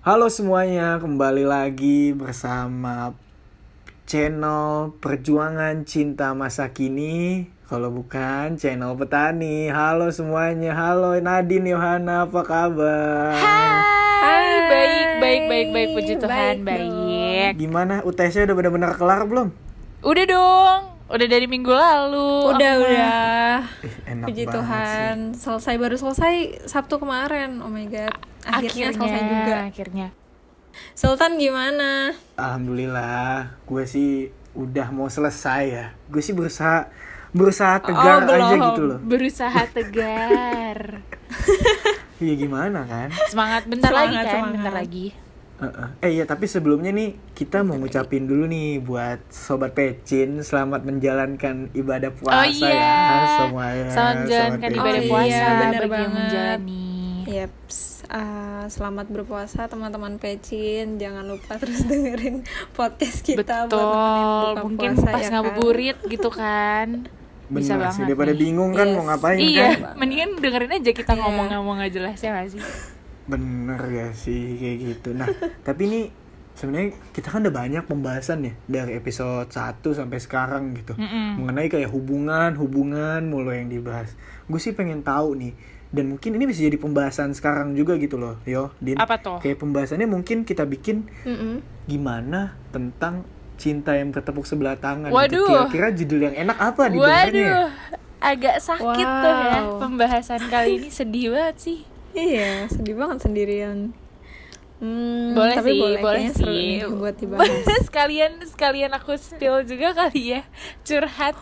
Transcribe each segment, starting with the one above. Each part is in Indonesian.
Halo semuanya, kembali lagi bersama channel Perjuangan Cinta Masa Kini. Kalau bukan channel Petani. Halo semuanya, halo Nadine Yohana, apa kabar? Hai, baik, baik, baik, baik, puji Tuhan, Baik baik. Gimana UTS-nya udah benar-benar kelar belum? Udah dong, udah dari minggu lalu. Udah, mah. udah. Eh, enak Puji banget Tuhan, selesai baru selesai Sabtu kemarin. Oh my god. Akhirnya, Akhirnya, selesai juga. akhirnya. Sultan gimana? Alhamdulillah, gue sih udah mau selesai ya. Gue sih berusaha berusaha tegar belum. aja gitu loh. Berusaha tegar. Iya gimana kan? Semangat bentar Semangat, lagi kan, semangat. bentar lagi. Heeh. Eh iya tapi sebelumnya nih kita mau ngucapin dulu nih buat sobat pecin selamat menjalankan ibadah puasa oh iya. ya semuanya. Selamat menjalankan ibadah Oh iya, puasa bener bagi yang banget. menjalani. Yeps. Ah, selamat berpuasa teman-teman pecin. Jangan lupa terus dengerin podcast kita buat Betul, buka mungkin puasa, pas ya kan? ngabuburit gitu kan. Bisa Bener banget. sih daripada nih. bingung kan Yes. mau ngapain Iya, kan? mendingan dengerin aja kita Iya. ngomong-ngomong gak jelas ya gak sih? Bener ya sih kayak gitu. Nah tapi ini sebenarnya kita kan udah banyak pembahasan ya dari episode 1 sampai sekarang gitu Mm-mm. mengenai kayak hubungan hubungan mulu yang dibahas. Gue sih pengen tahu nih dan mungkin ini bisa jadi pembahasan sekarang juga gitu loh, yo, Din. Apa tuh? Kayak pembahasannya mungkin kita bikin Mm-mm. gimana tentang cinta yang bertepuk sebelah tangan. Waduh. Gitu. Kira-kira judul yang enak apa di Waduh, agak sakit tuh ya Wow. pembahasan kali ini sedih banget sih. Iya, sedih banget sendirian. Hmm, Boleh tapi sih, boleh, boleh sih. buat dibahas. sekalian sekalian aku spill juga kali ya curhat.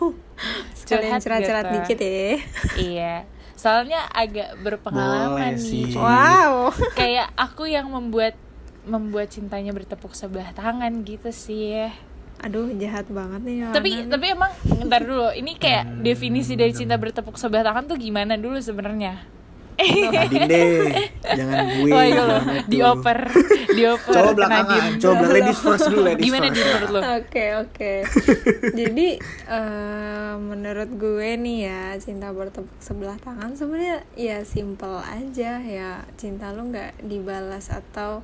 Sekalian curhat-curhat gitu. dikit ya. Iya. Soalnya agak berpengalaman Boleh nih. sih. Wow. Kayak aku yang membuat membuat cintanya bertepuk sebelah tangan gitu sih. Aduh, jahat banget nih Yohana. Tapi tapi emang ntar dulu, ini kayak definisi dari cinta bertepuk sebelah tangan tuh gimana dulu sebenarnya? Nadine deh, jangan gue. Wah, iya loh, dioper, dioper. Coba belakangan, Nadine. coba ladies first dulu ladies Gimana first. di menurut lo? Oke oke. Jadi eh, menurut gue nih ya cinta bertepuk sebelah tangan sebenarnya ya simple aja ya cinta lu nggak dibalas atau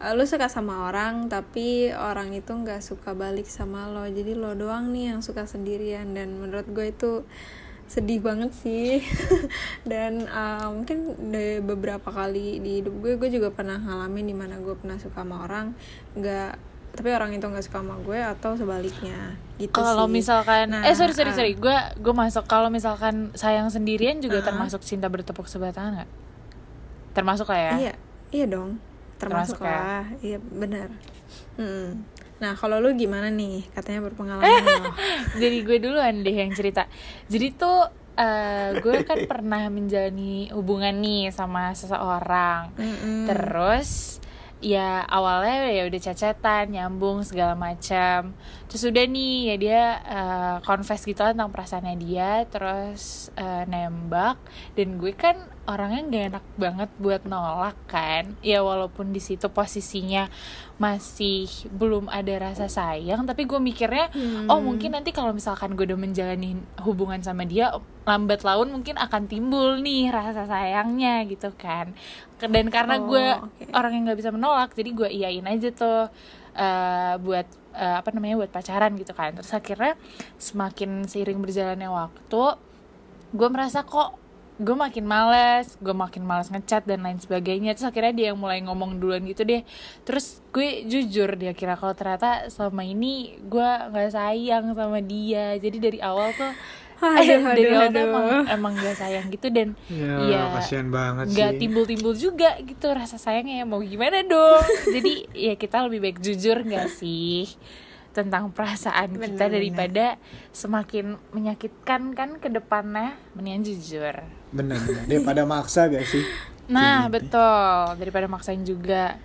eh, lu suka sama orang tapi orang itu nggak suka balik sama lo jadi lo doang nih yang suka sendirian dan menurut gue itu sedih banget sih dan eh, mungkin dari beberapa kali di hidup gue gue juga pernah ngalamin di mana gue pernah suka sama orang nggak tapi orang itu nggak suka sama gue atau sebaliknya gitu Kalau misalkan, Nah, eh sorry sorry ah. sorry, gue gue masuk kalau misalkan sayang sendirian juga Ah. termasuk cinta bertepuk sebelah tangan nggak? Termasuk lah ya. iya iya dong termasuk, Termasuk ya? lah iya benar Hmm. Nah kalau lu gimana nih katanya berpengalaman lo. Jadi gue duluan deh yang cerita. Jadi tuh eh, gue kan pernah menjalani hubungan nih sama seseorang. Mm-mm. Terus ya awalnya ya udah cacatan, nyambung segala macam. Terus udah nih ya dia eh, confess gitu lah tentang perasaannya dia, terus eh, nembak dan gue kan orangnya gak enak banget buat nolak kan. Ya walaupun di situ posisinya masih belum ada rasa sayang, tapi gue mikirnya Hmm. oh mungkin nanti kalau misalkan gue udah menjalani hubungan sama dia lambat laun mungkin akan timbul nih rasa sayangnya gitu kan dan karena Oh, gue oke. orang yang nggak bisa menolak jadi gue iyain aja tuh eh, buat eh, apa namanya buat pacaran gitu kan terus akhirnya semakin seiring berjalannya waktu gue merasa kok gue makin males, gue makin males ngechat dan lain sebagainya. Terus akhirnya dia yang mulai ngomong duluan gitu deh. Terus gue jujur dia kira kalau ternyata selama ini gue nggak sayang sama dia. Jadi dari awal tuh Aduh, dari aduh, awal tuh aduh. emang emang gak sayang gitu dan Ya, ya kasihan banget nggak sih. timbul-timbul juga gitu rasa sayangnya mau gimana dong. Jadi ya kita lebih baik jujur nggak sih tentang perasaan kita Benar-benar. daripada semakin menyakitkan kan ke depannya mendingan jujur. Bener, bener. Daripada maksa gak sih? Nah, gitu. betul. Daripada maksain juga.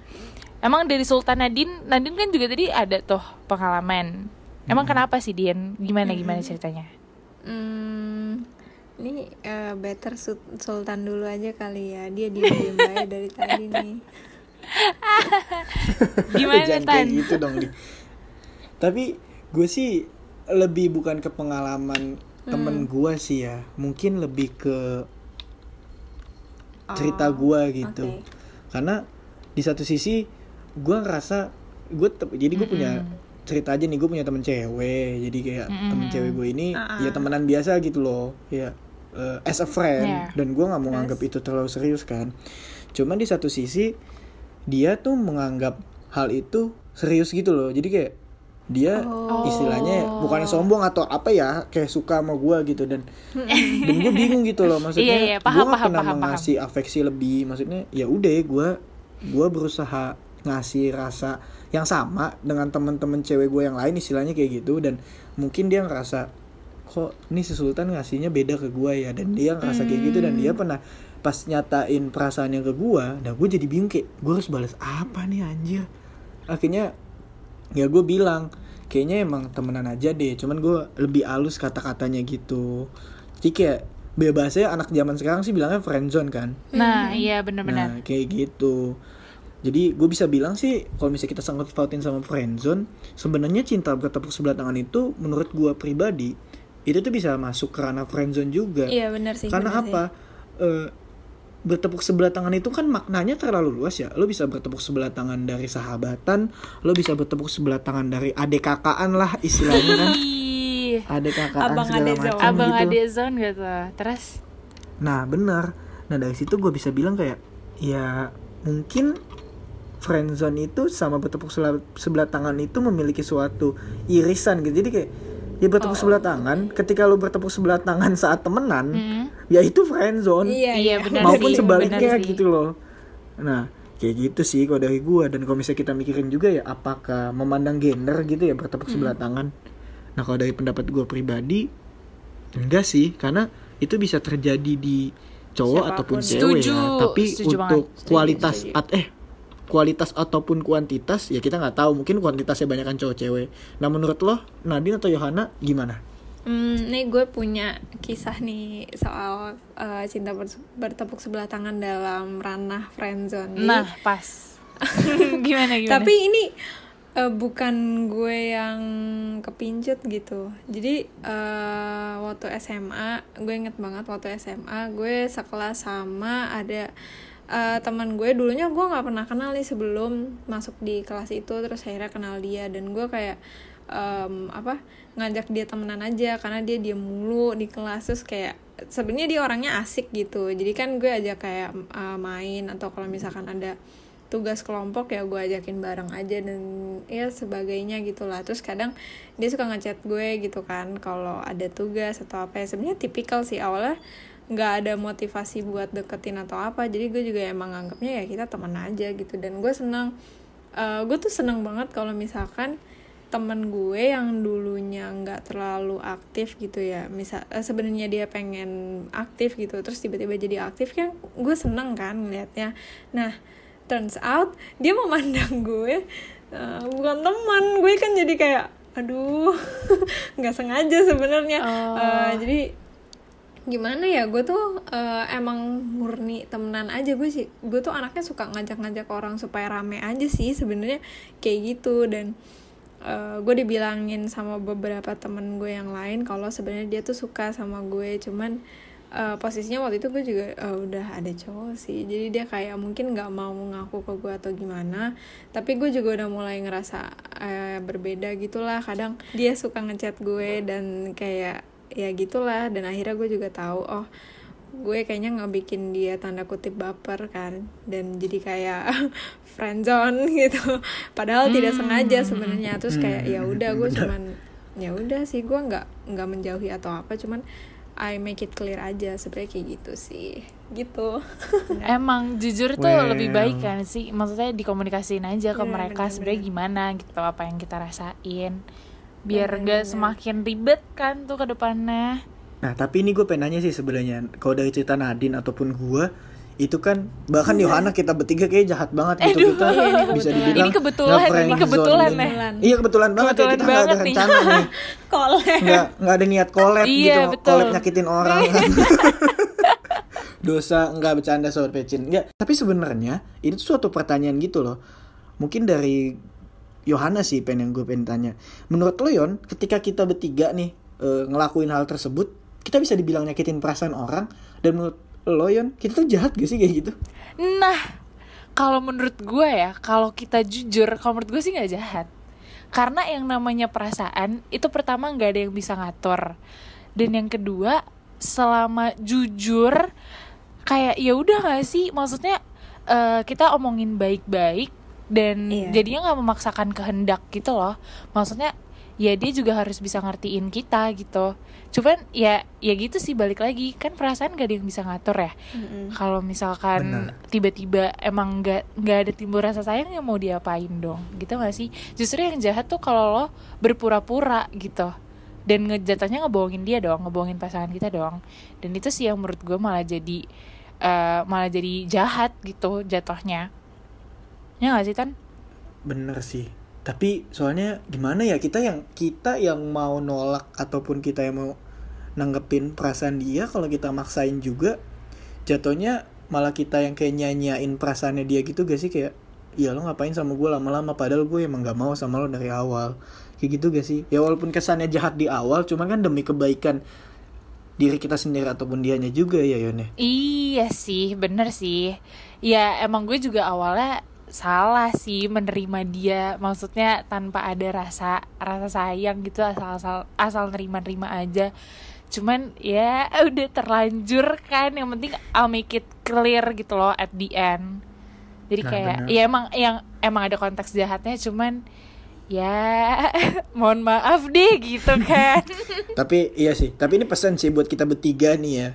Emang dari Sultan Nadine, Nadine kan juga tadi ada tuh pengalaman. Emang kenapa sih Dian? Gimana gimana ceritanya? Hmm, ini eh, better Su- Sultan dulu aja kali ya dia diem aja dari tadi nih Gimana Jangan Tan? kayak gitu dong, Di. Tapi gue sih lebih bukan ke pengalaman temen gue sih ya. Mungkin lebih ke cerita Oh, gue gitu. oke. Karena di satu sisi gue ngerasa gue jadi gue punya cerita aja nih gue punya temen cewek. Jadi kayak temen cewek gue ini Ah, ya temenan biasa gitu loh. Ya eh, as a friend. Yeah. dan gue nggak mau nganggap itu terlalu serius kan. Cuman di satu sisi dia tuh menganggap hal itu serius gitu loh. Jadi kayak dia Oh. istilahnya bukannya sombong atau apa ya kayak suka sama gue gitu dan dan gue bingung gitu loh maksudnya Iya, iya, gue paham, paham, pernah paham, paham. mengasih afeksi lebih maksudnya ya udah gue gue berusaha ngasih rasa yang sama dengan teman-teman cewek gue yang lain istilahnya kayak gitu dan mungkin dia ngerasa kok ini si Sultan ngasihnya beda ke gue ya dan dia ngerasa kayak gitu dan Hmm. dia pernah pas nyatain perasaannya ke gue dan gue jadi bingung kayak gue harus balas apa nih anjir akhirnya ya gue bilang kayaknya emang temenan aja deh cuman gue lebih halus kata-katanya gitu jadi kayak bebasnya anak zaman sekarang sih bilangnya friendzone kan Nah, iya bener-bener. Nah, kayak gitu. Jadi gue bisa bilang sih kalau misalnya kita sangkut pautin sama friendzone, sebenarnya cinta bertepuk sebelah tangan itu menurut gue pribadi itu tuh bisa masuk ke ranah friendzone juga. Iya benar sih. Karena benar sih. apa? Bertepuk sebelah tangan itu kan maknanya terlalu luas ya. Lo bisa bertepuk sebelah tangan dari sahabatan, lo bisa bertepuk sebelah tangan dari adik kakaan lah istilahnya kan. Adik kakaan Abang segala macam zone. abang gitu. adek zone gitu. Terus Nah benar. Nah dari situ gue bisa bilang kayak ya mungkin friendzone itu sama bertepuk sebelah, sebelah tangan itu memiliki suatu irisan gitu. Jadi kayak ya bertepuk sebelah tangan. Ketika lo bertepuk sebelah tangan saat temenan, Mm. ya itu friendzone. Iya, Iya, iya. benar Maupun sih, sebaliknya benar sih. gitu loh. Nah kayak gitu sih kalau dari gue dan kalau misalnya kita mikirin juga ya apakah memandang gender gitu ya bertepuk sebelah tangan. Nah kalau dari pendapat gue pribadi enggak sih karena itu bisa terjadi di cowok Siapa pun. ataupun cewek Setuju, ya tapi setuju untuk banget. Setuju, kualitas setuju. at eh kualitas ataupun kuantitas ya kita nggak tahu mungkin kuantitasnya banyak kan cowok cewek nah menurut lo Nadine atau Yohana gimana Hmm, nih gue punya kisah nih soal eh, cinta ber- bertepuk sebelah tangan dalam ranah friendzone. Nah pas. gimana gimana? Tapi ini eh, bukan gue yang kepincut gitu. Jadi eh, waktu SMA, gue inget banget waktu SMA gue sekelas sama ada eh, teman gue dulunya gue nggak pernah kenal nih sebelum masuk di kelas itu terus akhirnya kenal dia. Dan gue kayak em, apa ngajak dia temenan aja karena dia diam mulu di kelas. Terus kayak sebenarnya dia orangnya asik gitu. Jadi kan gue ajak kayak eh, main atau kalau misalkan ada tugas kelompok ya gue ajakin bareng aja dan ya sebagainya gitulah terus kadang dia suka ngechat gue gitu kan kalau ada tugas atau apa ya. Sebenarnya tipikal sih awalnya nggak ada motivasi buat deketin atau apa. Jadi gue juga emang anggapnya ya kita teman aja gitu. Dan gue senang eh, gue tuh seneng banget kalau misalkan temen gue yang dulunya nggak terlalu aktif gitu ya. Misal eh, sebenarnya dia pengen aktif gitu terus tiba-tiba jadi aktif kan gue seneng kan ngeliatnya. Nah turns out dia memandang gue eh, bukan teman. Gue kan jadi kayak aduh nggak sengaja sebenarnya. Oh. Eh, jadi gimana ya gue tuh eh, emang murni temenan aja gue sih. Gue tuh anaknya suka ngajak-ngajak orang supaya rame aja sih sebenarnya kayak gitu. Dan eh, gue dibilangin sama beberapa temen gue yang lain kalau sebenarnya dia tuh suka sama gue. Cuman eh, posisinya waktu itu gue juga eh, udah ada cowok sih. Jadi dia kayak mungkin nggak mau ngaku ke gue atau gimana. Tapi gue juga udah mulai ngerasa eh, berbeda gitulah kadang dia suka ngechat gue dan kayak ya gitulah. Dan akhirnya gue juga tahu oh gue kayaknya nggak bikin dia tanda kutip baper kan. Dan jadi kayak friendzone gitu. Padahal tidak sengaja sebenarnya. Terus kayak ya udah gue cuman ya udah sih gue nggak nggak menjauhi atau apa. Cuman I make it clear aja sebenarnya kayak gitu sih. Gitu. Emang jujur tuh Well. lebih baik kan sih? Maksudnya dikomunikasiin aja ke Bener, mereka sebenarnya gimana gitu Apa yang kita rasain Biar gak bener. semakin ribet kan tuh ke depannya nah tapi ini gue pengen nanya sih sebenarnya kalau dari cerita Nadine ataupun gue itu kan bahkan Yohana kita bertiga kayak jahat banget gitu kita Iya, ini bisa kebetulan. dibilang Ini kebetulan, ini kebetulan ya. iya kebetulan banget Kebetulan ya kita nggak ada nih. rencana nih nggak nggak ada niat collab Iya, gitu betul. collab nyakitin orang kan. dosa nggak bercanda sobat pecin nggak tapi sebenarnya itu tuh suatu pertanyaan gitu loh mungkin dari Yohana sih pengen yang gue pengen tanya. Menurut lo Yon ketika kita bertiga nih eh, ngelakuin hal tersebut kita bisa dibilang nyakitin perasaan orang? Dan menurut lo Yon kita tuh jahat gak sih kayak gitu? Nah kalau menurut gue ya kalau kita jujur kalau menurut gue sih nggak jahat. Karena yang namanya perasaan itu pertama nggak ada yang bisa ngatur. Dan yang kedua selama jujur kayak ya udah gak sih? Maksudnya eh, kita omongin baik-baik dan Iya. jadinya nggak memaksakan kehendak gitu loh. Maksudnya ya dia juga harus bisa ngertiin kita gitu. Cuman ya ya gitu sih balik lagi. Kan perasaan gak ada yang bisa ngatur ya. Mm-mm. kalau misalkan tiba-tiba emang nggak nggak ada timbul rasa sayang ya mau diapain dong? Gitu gak sih? Justru yang jahat tuh kalau lo berpura-pura gitu. Dan ngejatuhnya ngebohongin dia dong ngebohongin pasangan kita dong. Dan itu sih yang menurut gue malah jadi eh, malah jadi jahat gitu jatuhnya ya gak sih tan? Bener sih. Tapi soalnya gimana ya kita yang kita yang mau nolak ataupun kita yang mau nanggepin perasaan dia kalau kita maksain juga jatuhnya malah kita yang kayak nyanyain perasaannya dia gitu gak sih? Kayak ya lo ngapain sama gue lama-lama? Padahal gue emang gak mau sama lo dari awal. Kayak gitu gak sih? Ya walaupun kesannya jahat di awal cuman kan demi kebaikan diri kita sendiri ataupun dianya juga ya Yon ya Iya sih, bener sih. Ya emang gue juga awalnya salah sih menerima dia, maksudnya tanpa ada rasa rasa sayang gitu asal asal asal nerima nerima aja. Cuman ya udah terlanjur kan, yang penting I'll make it clear gitu loh at the end. Jadi Nah, kayak bener. ya emang yang emang ada konteks jahatnya, cuman ya mohon maaf deh gitu kan. Tapi iya sih, tapi ini pesan sih buat kita bertiga nih ya.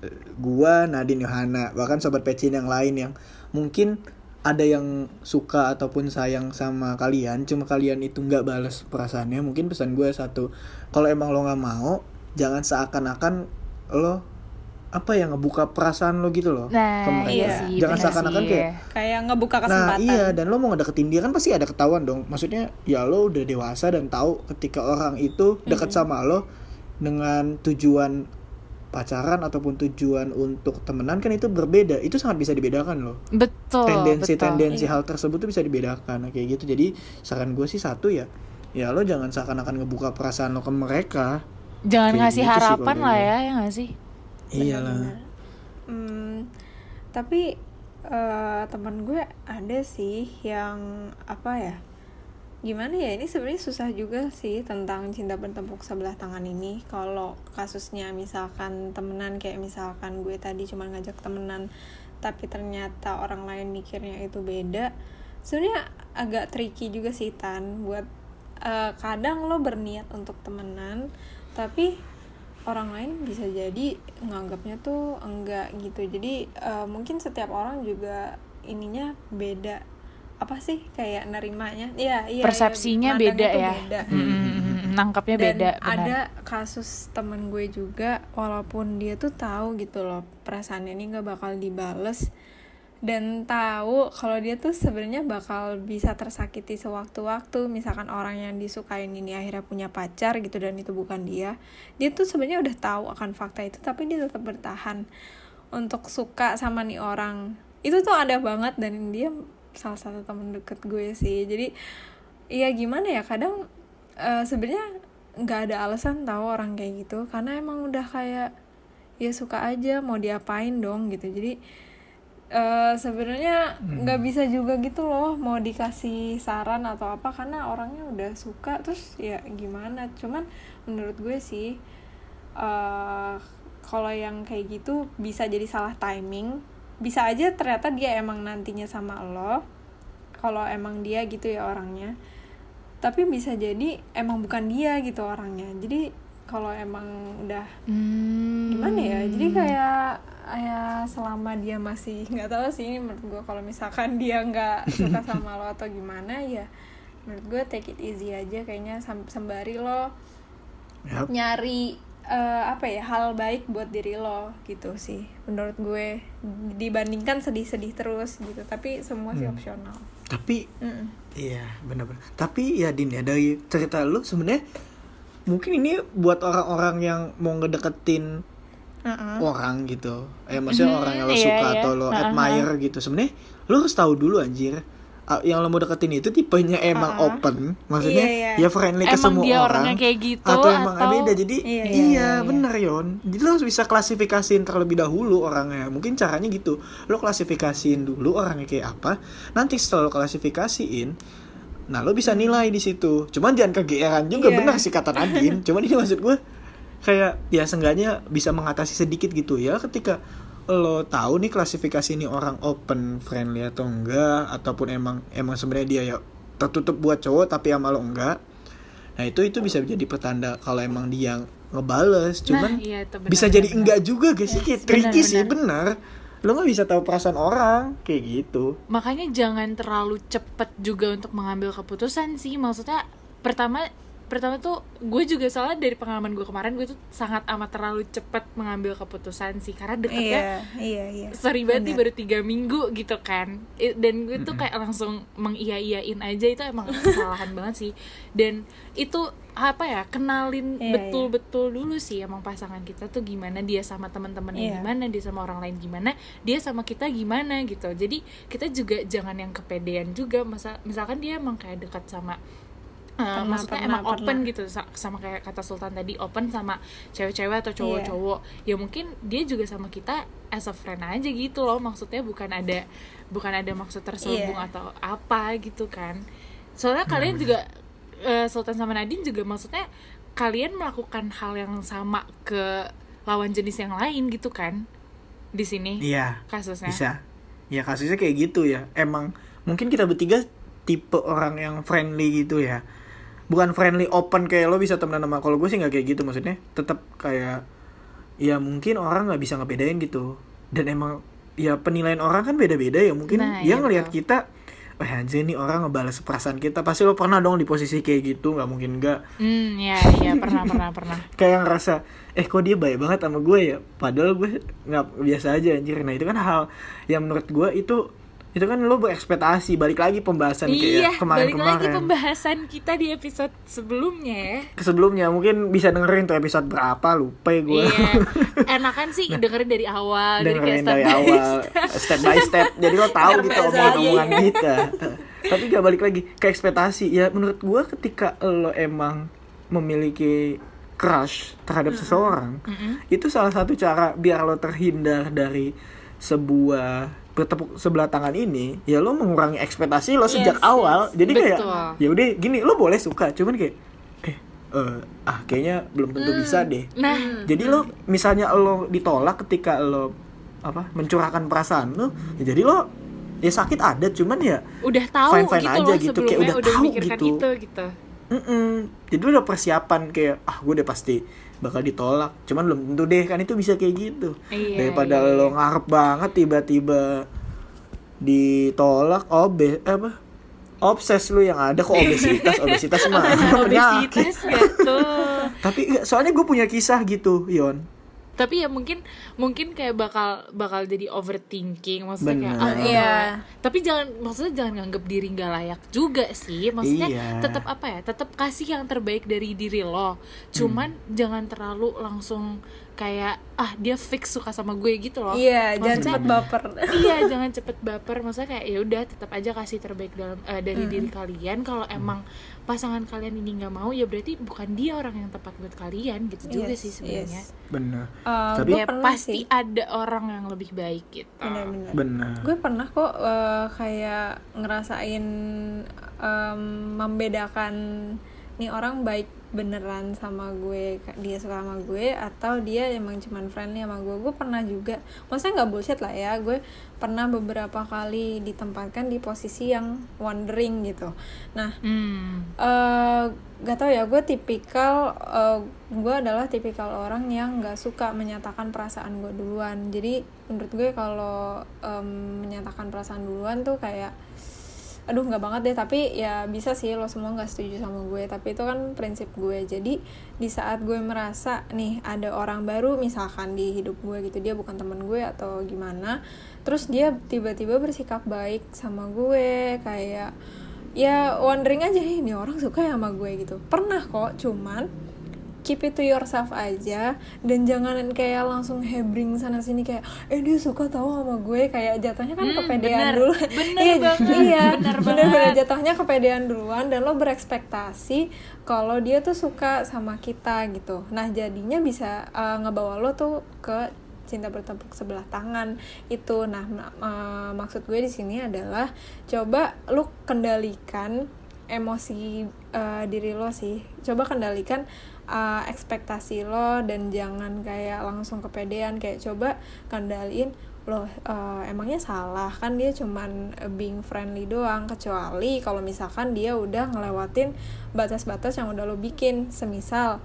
Eh, Gua, Nadine Yohana, bahkan sobat pecin yang lain yang mungkin ada yang suka ataupun sayang sama kalian, cuma kalian itu nggak balas perasaannya. Mungkin pesan gue satu, kalau emang lo nggak mau, jangan seakan-akan lo apa ya ngebuka perasaan lo gitu loh Nah, ke mereka. iya sih. jangan seakan-akan kayak kayak ngebuka Nah kesempatan iya dan lo mau ngedeketin dia kan pasti ada ketahuan dong Maksudnya ya lo udah dewasa dan tahu ketika orang itu deket sama lo Dengan tujuan pacaran ataupun tujuan untuk temenan kan itu berbeda. Itu sangat bisa dibedakan loh. Betul. Tendensi-tendensi Iya. hal tersebut tuh bisa dibedakan Nah, Kayak gitu. Jadi saran gue sih satu ya Ya lo jangan seakan-akan ngebuka perasaan lo ke mereka. Jangan Kayak ngasih gitu sih kalau harapan dari lah ya, ya gak sih? Iyalah. Hmm, tapi eh, teman gue ada sih yang apa ya gimana ya ini sebenarnya susah juga sih tentang cinta bertepuk sebelah tangan ini. Kalau kasusnya misalkan temenan kayak misalkan gue tadi cuma ngajak temenan tapi ternyata orang lain mikirnya itu beda sebenarnya agak tricky juga sih tan. Buat eh, kadang lo berniat untuk temenan tapi orang lain bisa jadi nganggapnya tuh enggak gitu. Jadi eh, mungkin setiap orang juga ininya beda apa sih kayak nerimanya iya iya Persepsinya iya, beda ya. beda. Mm, nangkapnya Dan beda. benar. ada kasus temen gue juga walaupun dia tuh tahu gitu loh perasaannya ini nggak bakal dibales dan tahu kalau dia tuh sebenarnya bakal bisa tersakiti sewaktu-waktu misalkan orang yang disukain ini akhirnya punya pacar gitu dan itu bukan dia dia tuh sebenarnya udah tahu akan fakta itu tapi dia tetap bertahan untuk suka sama nih orang itu tuh ada banget dan dia salah satu temen deket gue sih. Jadi iya gimana ya kadang eh, sebenarnya nggak ada alasan tahu orang kayak gitu. Karena emang udah kayak ya suka aja mau diapain dong gitu. Jadi eh sebenarnya nggak bisa juga gitu loh mau dikasih saran atau apa. Karena orangnya udah suka terus ya gimana. Cuman menurut gue sih eh kalau yang kayak gitu bisa jadi salah timing bisa aja ternyata dia emang nantinya sama lo kalau emang dia gitu ya orangnya tapi bisa jadi emang bukan dia gitu orangnya jadi kalau emang udah Hmm. gimana ya jadi kayak ya selama dia masih nggak tahu sih ini menurut gue kalau misalkan dia nggak suka sama lo atau gimana ya menurut gue take it easy aja kayaknya sam- sembari lo Yap. nyari eh, apa ya hal baik buat diri lo gitu sih menurut gue dibandingkan sedih-sedih terus gitu tapi semua sih Hmm. opsional Tapi Mm-mm. Iya benar-benar. Tapi ya Din ya dari cerita lu sebenarnya mungkin ini buat orang-orang yang mau ngedeketin Uh-uh. orang gitu. Eh maksudnya Mhm, orang yang lo iya, suka iya. atau lo Ha-ha. admire gitu. Sebenarnya lo harus tahu dulu anjir uh, yang lo mau deketin itu tipenya emang Uh-uh. open. Maksudnya Iya, iya. ya friendly ke Emang semua dia orang orangnya kayak gitu, atau emang atau- beda. Jadi Iya, iya, iya, iya, bener yon. Jadi lo harus bisa klasifikasiin terlebih dahulu orangnya. Mungkin caranya gitu. Lo klasifikasiin dulu orangnya kayak apa. Nanti setelah lo klasifikasiin nah lo bisa nilai di situ. Cuman jangan kegeeran juga. Iya. benar sih kata Nadine cuman ini maksud gue kayak ya seenggaknya bisa mengatasi sedikit gitu ya ketika lo tahu nih klasifikasi ini orang open friendly atau enggak? Ataupun emang emang sebenarnya dia ya tertutup buat cowok tapi sama lo enggak? Nah itu itu bisa jadi pertanda kalau emang dia ngebales. Cuman nah, iya, benar, bisa benar, jadi benar. enggak juga guys sih? Kayak Benar, tricky sih benar. benar. Lo nggak bisa tahu perasaan orang kayak gitu. Makanya jangan terlalu cepet juga untuk mengambil keputusan sih. Maksudnya pertama pertama tuh gue juga soalnya dari pengalaman gue kemarin gue tuh sangat amat terlalu cepet mengambil keputusan sih. Karena deketnya iya iya iya. sorry banget baru tiga minggu gitu kan. Dan gue tuh kayak langsung mengiya-iyain aja itu emang kesalahan banget sih. Dan itu apa ya kenalin Iya, betul-betul dulu sih emang pasangan kita tuh gimana. Dia sama teman-temannya Iya. gimana dia sama orang lain gimana dia sama kita gimana gitu. Jadi kita juga jangan yang kepedean juga. Masa misalkan dia emang kayak dekat sama uh, maksudnya pernah, emang open pernah. gitu sa- sama kayak kata Sultan tadi open sama cewek-cewek atau Iya. cowok-cowok. Ya mungkin dia juga sama kita as a friend aja gitu loh maksudnya bukan ada bukan ada maksud terselubung Iya. atau apa gitu kan. Soalnya kalian juga eh, Sultan sama Nadine juga maksudnya kalian melakukan hal yang sama ke lawan jenis yang lain gitu kan di sini iya kasusnya. bisa. Ya kasusnya kayak gitu ya. Emang mungkin kita bertiga tipe orang yang friendly gitu ya bukan friendly open kayak lo bisa temenan sama kalau gue sih nggak kayak gitu maksudnya. Tetap kayak ya mungkin orang nggak bisa ngebedain gitu. Dan emang ya penilaian orang kan beda-beda ya. Mungkin Nah, dia iya ngelihat kita Wah anjir nih orang ngebalas perasaan kita. Pasti lo pernah dong di posisi kayak gitu nggak mungkin nggak. Hmm ya ya pernah pernah pernah. Kayak ngerasa eh kok dia baik banget sama gue ya? Padahal gue nggak biasa aja anjir. Nah itu kan hal yang menurut gue itu itu kan lo berekspektasi balik lagi pembahasan iya kayak balik lagi kemarin-kemarin. pembahasan kita di episode sebelumnya. Ya sebelumnya mungkin bisa dengerin tuh episode berapa lupa ya gue Iya, enakan sih dengerin dari awal, dari dengerin dari by awal step. step by step. Jadi lo tahu gitu omongan-omongan aja. kita. Tapi gak balik lagi ke ekspektasi. Ya menurut gue ketika lo emang memiliki crush terhadap seseorang Mm-mm. itu salah satu cara biar lo terhindar dari sebuah bertepuk sebelah tangan ini ya lo mengurangi ekspektasi lo sejak Yes, awal yes. jadi kayak Betul. ya udah gini lo boleh suka cuman kayak eh eh, ah kayaknya belum tentu bisa deh Nah, jadi lo misalnya lo ditolak ketika lo apa mencurahkan perasaan lo ya jadi lo ya sakit ada cuman ya udah tahu Fine-fine gitu aja loh gitu, kayak udah udah tahu gitu. itu gitu. mm jadi lo udah persiapan kayak ah gue udah pasti bakal ditolak. Cuman belum tentu deh kan itu bisa kayak gitu. Iya, daripada iya, lo ngarep banget tiba-tiba ditolak obe eh, apa? Obses lu yang ada kok obesitas? Obesitas mah Obesitas gak tuh. tapi soalnya gue punya kisah gitu Yon Tapi ya mungkin mungkin kayak bakal bakal jadi overthinking maksudnya kayak Bener. ah, Iya. Tapi jangan maksudnya jangan nganggap diri nggak layak juga sih. Maksudnya Iya. tetap apa ya? Tetap kasih yang terbaik dari diri lo. Cuman Hmm. jangan terlalu langsung kayak ah dia fix suka sama gue gitu loh. iya jangan Maksudnya- cepet baper. Iya jangan cepet baper. Maksudnya kayak ya udah tetap aja kasih terbaik dalam eh, dari diri kalian. Kalau emang pasangan kalian ini nggak mau ya berarti bukan dia orang yang tepat buat kalian. Gitu juga Yes, sih sebenarnya. Yes. bener Eh, Tapi- gue ya pernah pasti sih. ada orang yang lebih baik gitu. Bener-bener bener gue pernah kok eh, kayak ngerasain em, membedakan nih orang baik beneran sama gue dia suka sama gue atau dia emang cuman friendly sama gue? Gue pernah juga maksudnya nggak bullshit lah ya gue pernah beberapa kali ditempatkan di posisi yang wondering gitu. Nah hmm. eh gak tau ya gue tipikal eh, gue adalah tipikal orang yang nggak suka menyatakan perasaan gue duluan. Jadi menurut gue kalau em, menyatakan perasaan duluan tuh kayak aduh nggak banget deh. Tapi ya bisa sih lo semua nggak setuju sama gue. Tapi itu kan prinsip gue. Jadi di saat gue merasa nih ada orang baru misalkan di hidup gue gitu dia bukan temen gue atau gimana terus dia tiba-tiba bersikap baik sama gue kayak ya wondering aja "Ih, ini orang suka ya sama gue gitu. Pernah kok cuman keep it to yourself aja dan jangan kayak langsung hebring sana sini kayak eh dia suka tahu sama gue kayak jatuhnya kan Hmm, kepedean bener. dulu. Bener iya banget, iya. Bener bener bener. jatuhnya kepedean duluan dan lo berekspektasi kalau dia tuh suka sama kita gitu. Nah jadinya bisa uh, ngebawa lo tuh ke cinta bertepuk sebelah tangan itu. Nah ma- ma- maksud gue di sini adalah coba lu kendalikan emosi uh, diri lo sih. Coba kendalikan uh, ekspektasi lo dan jangan kayak langsung kepedean kayak coba kendaliin loh uh, emangnya salah? Kan dia cuman being friendly doang. Kecuali kalau misalkan dia udah ngelewatin batas-batas yang udah lo bikin. Semisal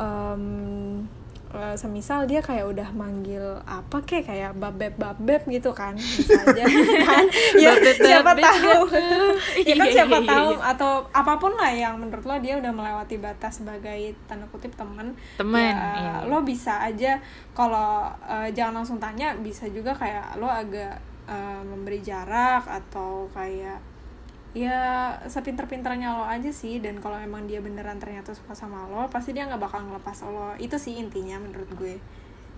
um, uh, semisal dia kayak udah manggil apa kek kayak babeb babeb gitu kan bisa aja kan? Ya siapa tahu. Ya kan Iya, siapa iya, iya, tahu. iya. atau apa pun lah yang menurut lo dia udah melewati batas sebagai tanda kutip temen. Temen, ya, iya. lo bisa aja kalau uh, jangan langsung tanya bisa juga kayak lo agak uh, memberi jarak atau kayak ya sepinter-pinternya lo aja sih dan kalau emang dia beneran ternyata suka sama lo pasti dia nggak bakal ngelepas lo. Itu sih intinya menurut gue.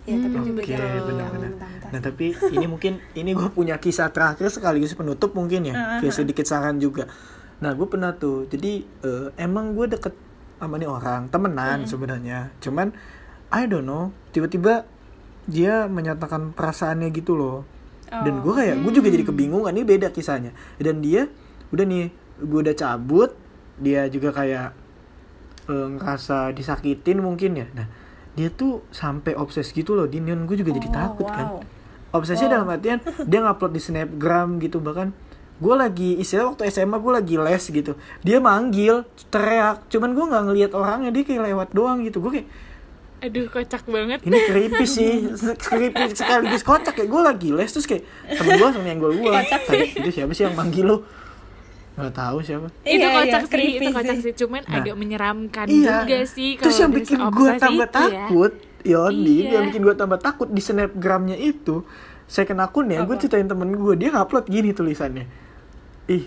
Ya tapi Hmm, juga Oke, jangan benar-benar. Nah tapi ini mungkin ini gue punya kisah terakhir sekaligus penutup mungkin ya, kayak sedikit saran juga. Nah gue pernah tuh, jadi eh, emang gue deket sama nih orang temenan sebenarnya, cuman I don't know, tiba-tiba dia menyatakan perasaannya gitu loh, dan gue kayak gue juga jadi kebingungan ini beda kisahnya, dan dia udah nih gue udah cabut, dia juga kayak eh, ngerasa disakitin mungkin ya, nah dia tuh sampai obses gitu loh, Din, dan gue juga jadi Oh, takut kan. wow. obsesnya dalam artian dia ngupload di snapgram gitu bahkan gue lagi istilah waktu SMA gue lagi les gitu. Dia manggil teriak cuman gue nggak ngelihat orangnya dia kayak lewat doang gitu. Gue kayak aduh kocak banget. Ini creepy sih creepy sekaligus kocak. Kayak gue lagi les terus kayak temen gue langsung nyenggol gue itu siapa sih yang manggil lo nggak tahu siapa. Itu Iya, kocak iya, sih itu kocak sih. sih. Cuman Nah, agak menyeramkan iya. juga sih terus kalau yang udah bikin gue tambah itu ya. takut Yondi Iya. yang bikin gue tambah takut di snapgramnya itu second akunnya gue ceritain temen gue dia ngupload gini tulisannya. Ih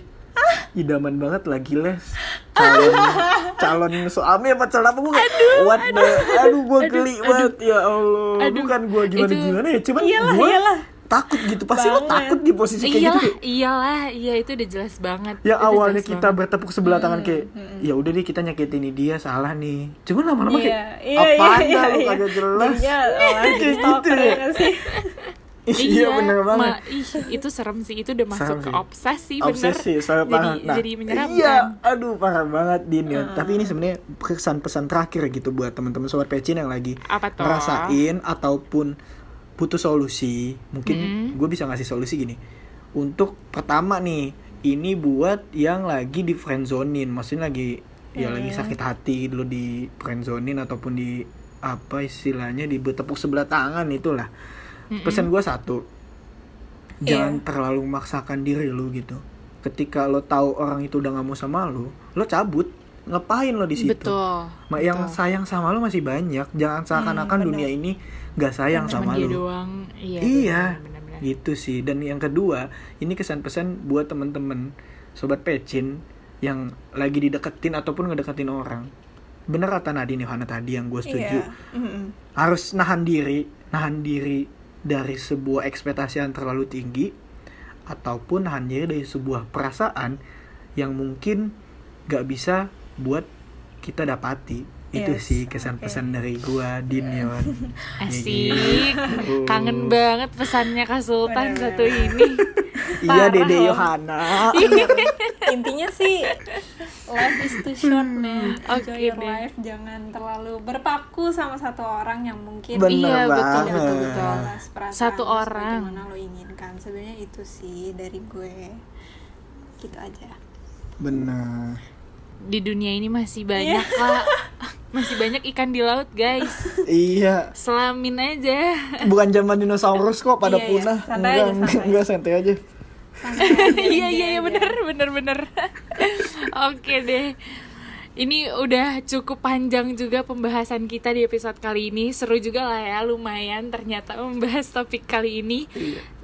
idaman banget lagi les. Calon calon suami apa calon apa gue kayak what the aduh. Gue geli banget ya allah. Aduh, bukan gue gimana itu- gimana ya cuman Iyalah, gue iyalah. Takut gitu pasti lo Banget. takut di posisi kayak gitu iyalah kayak, iyalah. Iya itu udah jelas banget. Yang Itu awalnya kita banget. bertepuk sebelah tangan kayak ya udah deh kita nyakitin ini dia salah nih. Cuman lama-lama Iya, kayak iya, apaan iya, dah lu iya. kagak jelas? Orang Kayak gitu ya. ya. sih? iya bener banget. ma- ih, itu serem sih itu udah masuk Serem ke obsesi bener. Obsesi jadi banget. Nah jadi menyeramkan. iya aduh parah banget din ya. Tapi ini sebenarnya pesan pesan terakhir gitu buat teman-teman sobat pecin yang lagi Apa ngerasain ataupun butuh solusi mungkin Mm-hmm. gue bisa ngasih solusi gini. Untuk pertama nih ini buat yang lagi di friendzonin maksudnya lagi ya lagi Mm. sakit hati dulu di friendzonin ataupun di apa istilahnya di bertepuk sebelah tangan itulah. Pesan gue satu jangan terlalu memaksakan diri lu gitu. Ketika lo tahu orang itu udah nggak mau sama lo lo cabut. Ngapain lo di situ? Betul yang sayang sama lo masih banyak. Jangan seakan-akan dunia ini nggak sayang cuma sama dia lo doang. Iya iya bener, bener, gitu sih. Dan yang kedua ini kesan-pesan buat temen-temen sobat pecin yang lagi dideketin ataupun ngedeketin orang. Bener kata Nadine Yohana tadi yang gue setuju. Iya. Mm-mm. harus nahan diri nahan diri dari sebuah ekspektasi yang terlalu tinggi ataupun nahan diri dari sebuah perasaan yang mungkin gak bisa buat kita dapati itu Yes, sih kesan-pesan dari gua Din Yon asik. gitu. kangen banget pesannya Kak Sultan satu ini. Iya Dede. Yohana. Intinya sih life is too short man. Enjoy Oke your deh. life. Jangan terlalu berpaku sama satu orang yang mungkin Bener Iya, betul, banget. betul, betul. Satu orang. sebagaimana lo inginkan. Sebenarnya itu sih dari gue. Gitu aja. Bener di dunia ini masih banyak kak. Masih banyak ikan di laut guys. Iya. Selamin aja. Bukan zaman dinosaurus kok pada Iya, iya. punah. Santai enggak aja, enggak, santai. enggak santai aja. Santai aja, iya iya iya bener bener bener. Oke deh. Ini udah cukup panjang juga pembahasan kita di episode kali ini. Seru juga lah ya lumayan ternyata membahas topik kali ini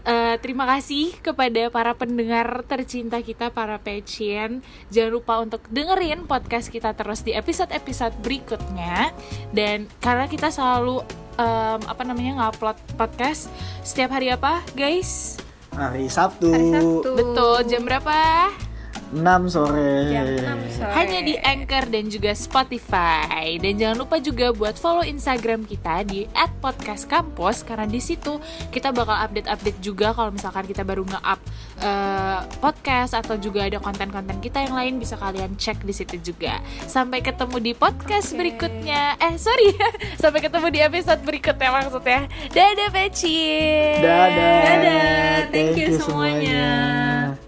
eh, terima kasih kepada para pendengar tercinta kita para pecien. Jangan lupa untuk dengerin podcast kita terus di episode-episode berikutnya. Dan karena kita selalu em, apa namanya ngupload podcast setiap hari apa, guys? Hari Sabtu, Hari Sabtu. Betul. Jam berapa? 6 sore. Jam 6 sore. Hanya di Anchor dan juga Spotify. Dan jangan lupa juga buat follow Instagram kita di @podcastkampus karena di situ kita bakal update-update juga kalau misalkan kita baru nge-up eh, podcast atau juga ada konten-konten kita yang lain bisa kalian cek di situ juga. Sampai ketemu di podcast Oke. berikutnya. Eh, sorry. Sampai ketemu di episode berikutnya maksudnya. Dadah Peci. Dadah. Dadah, thank Thank you you semuanya. semuanya.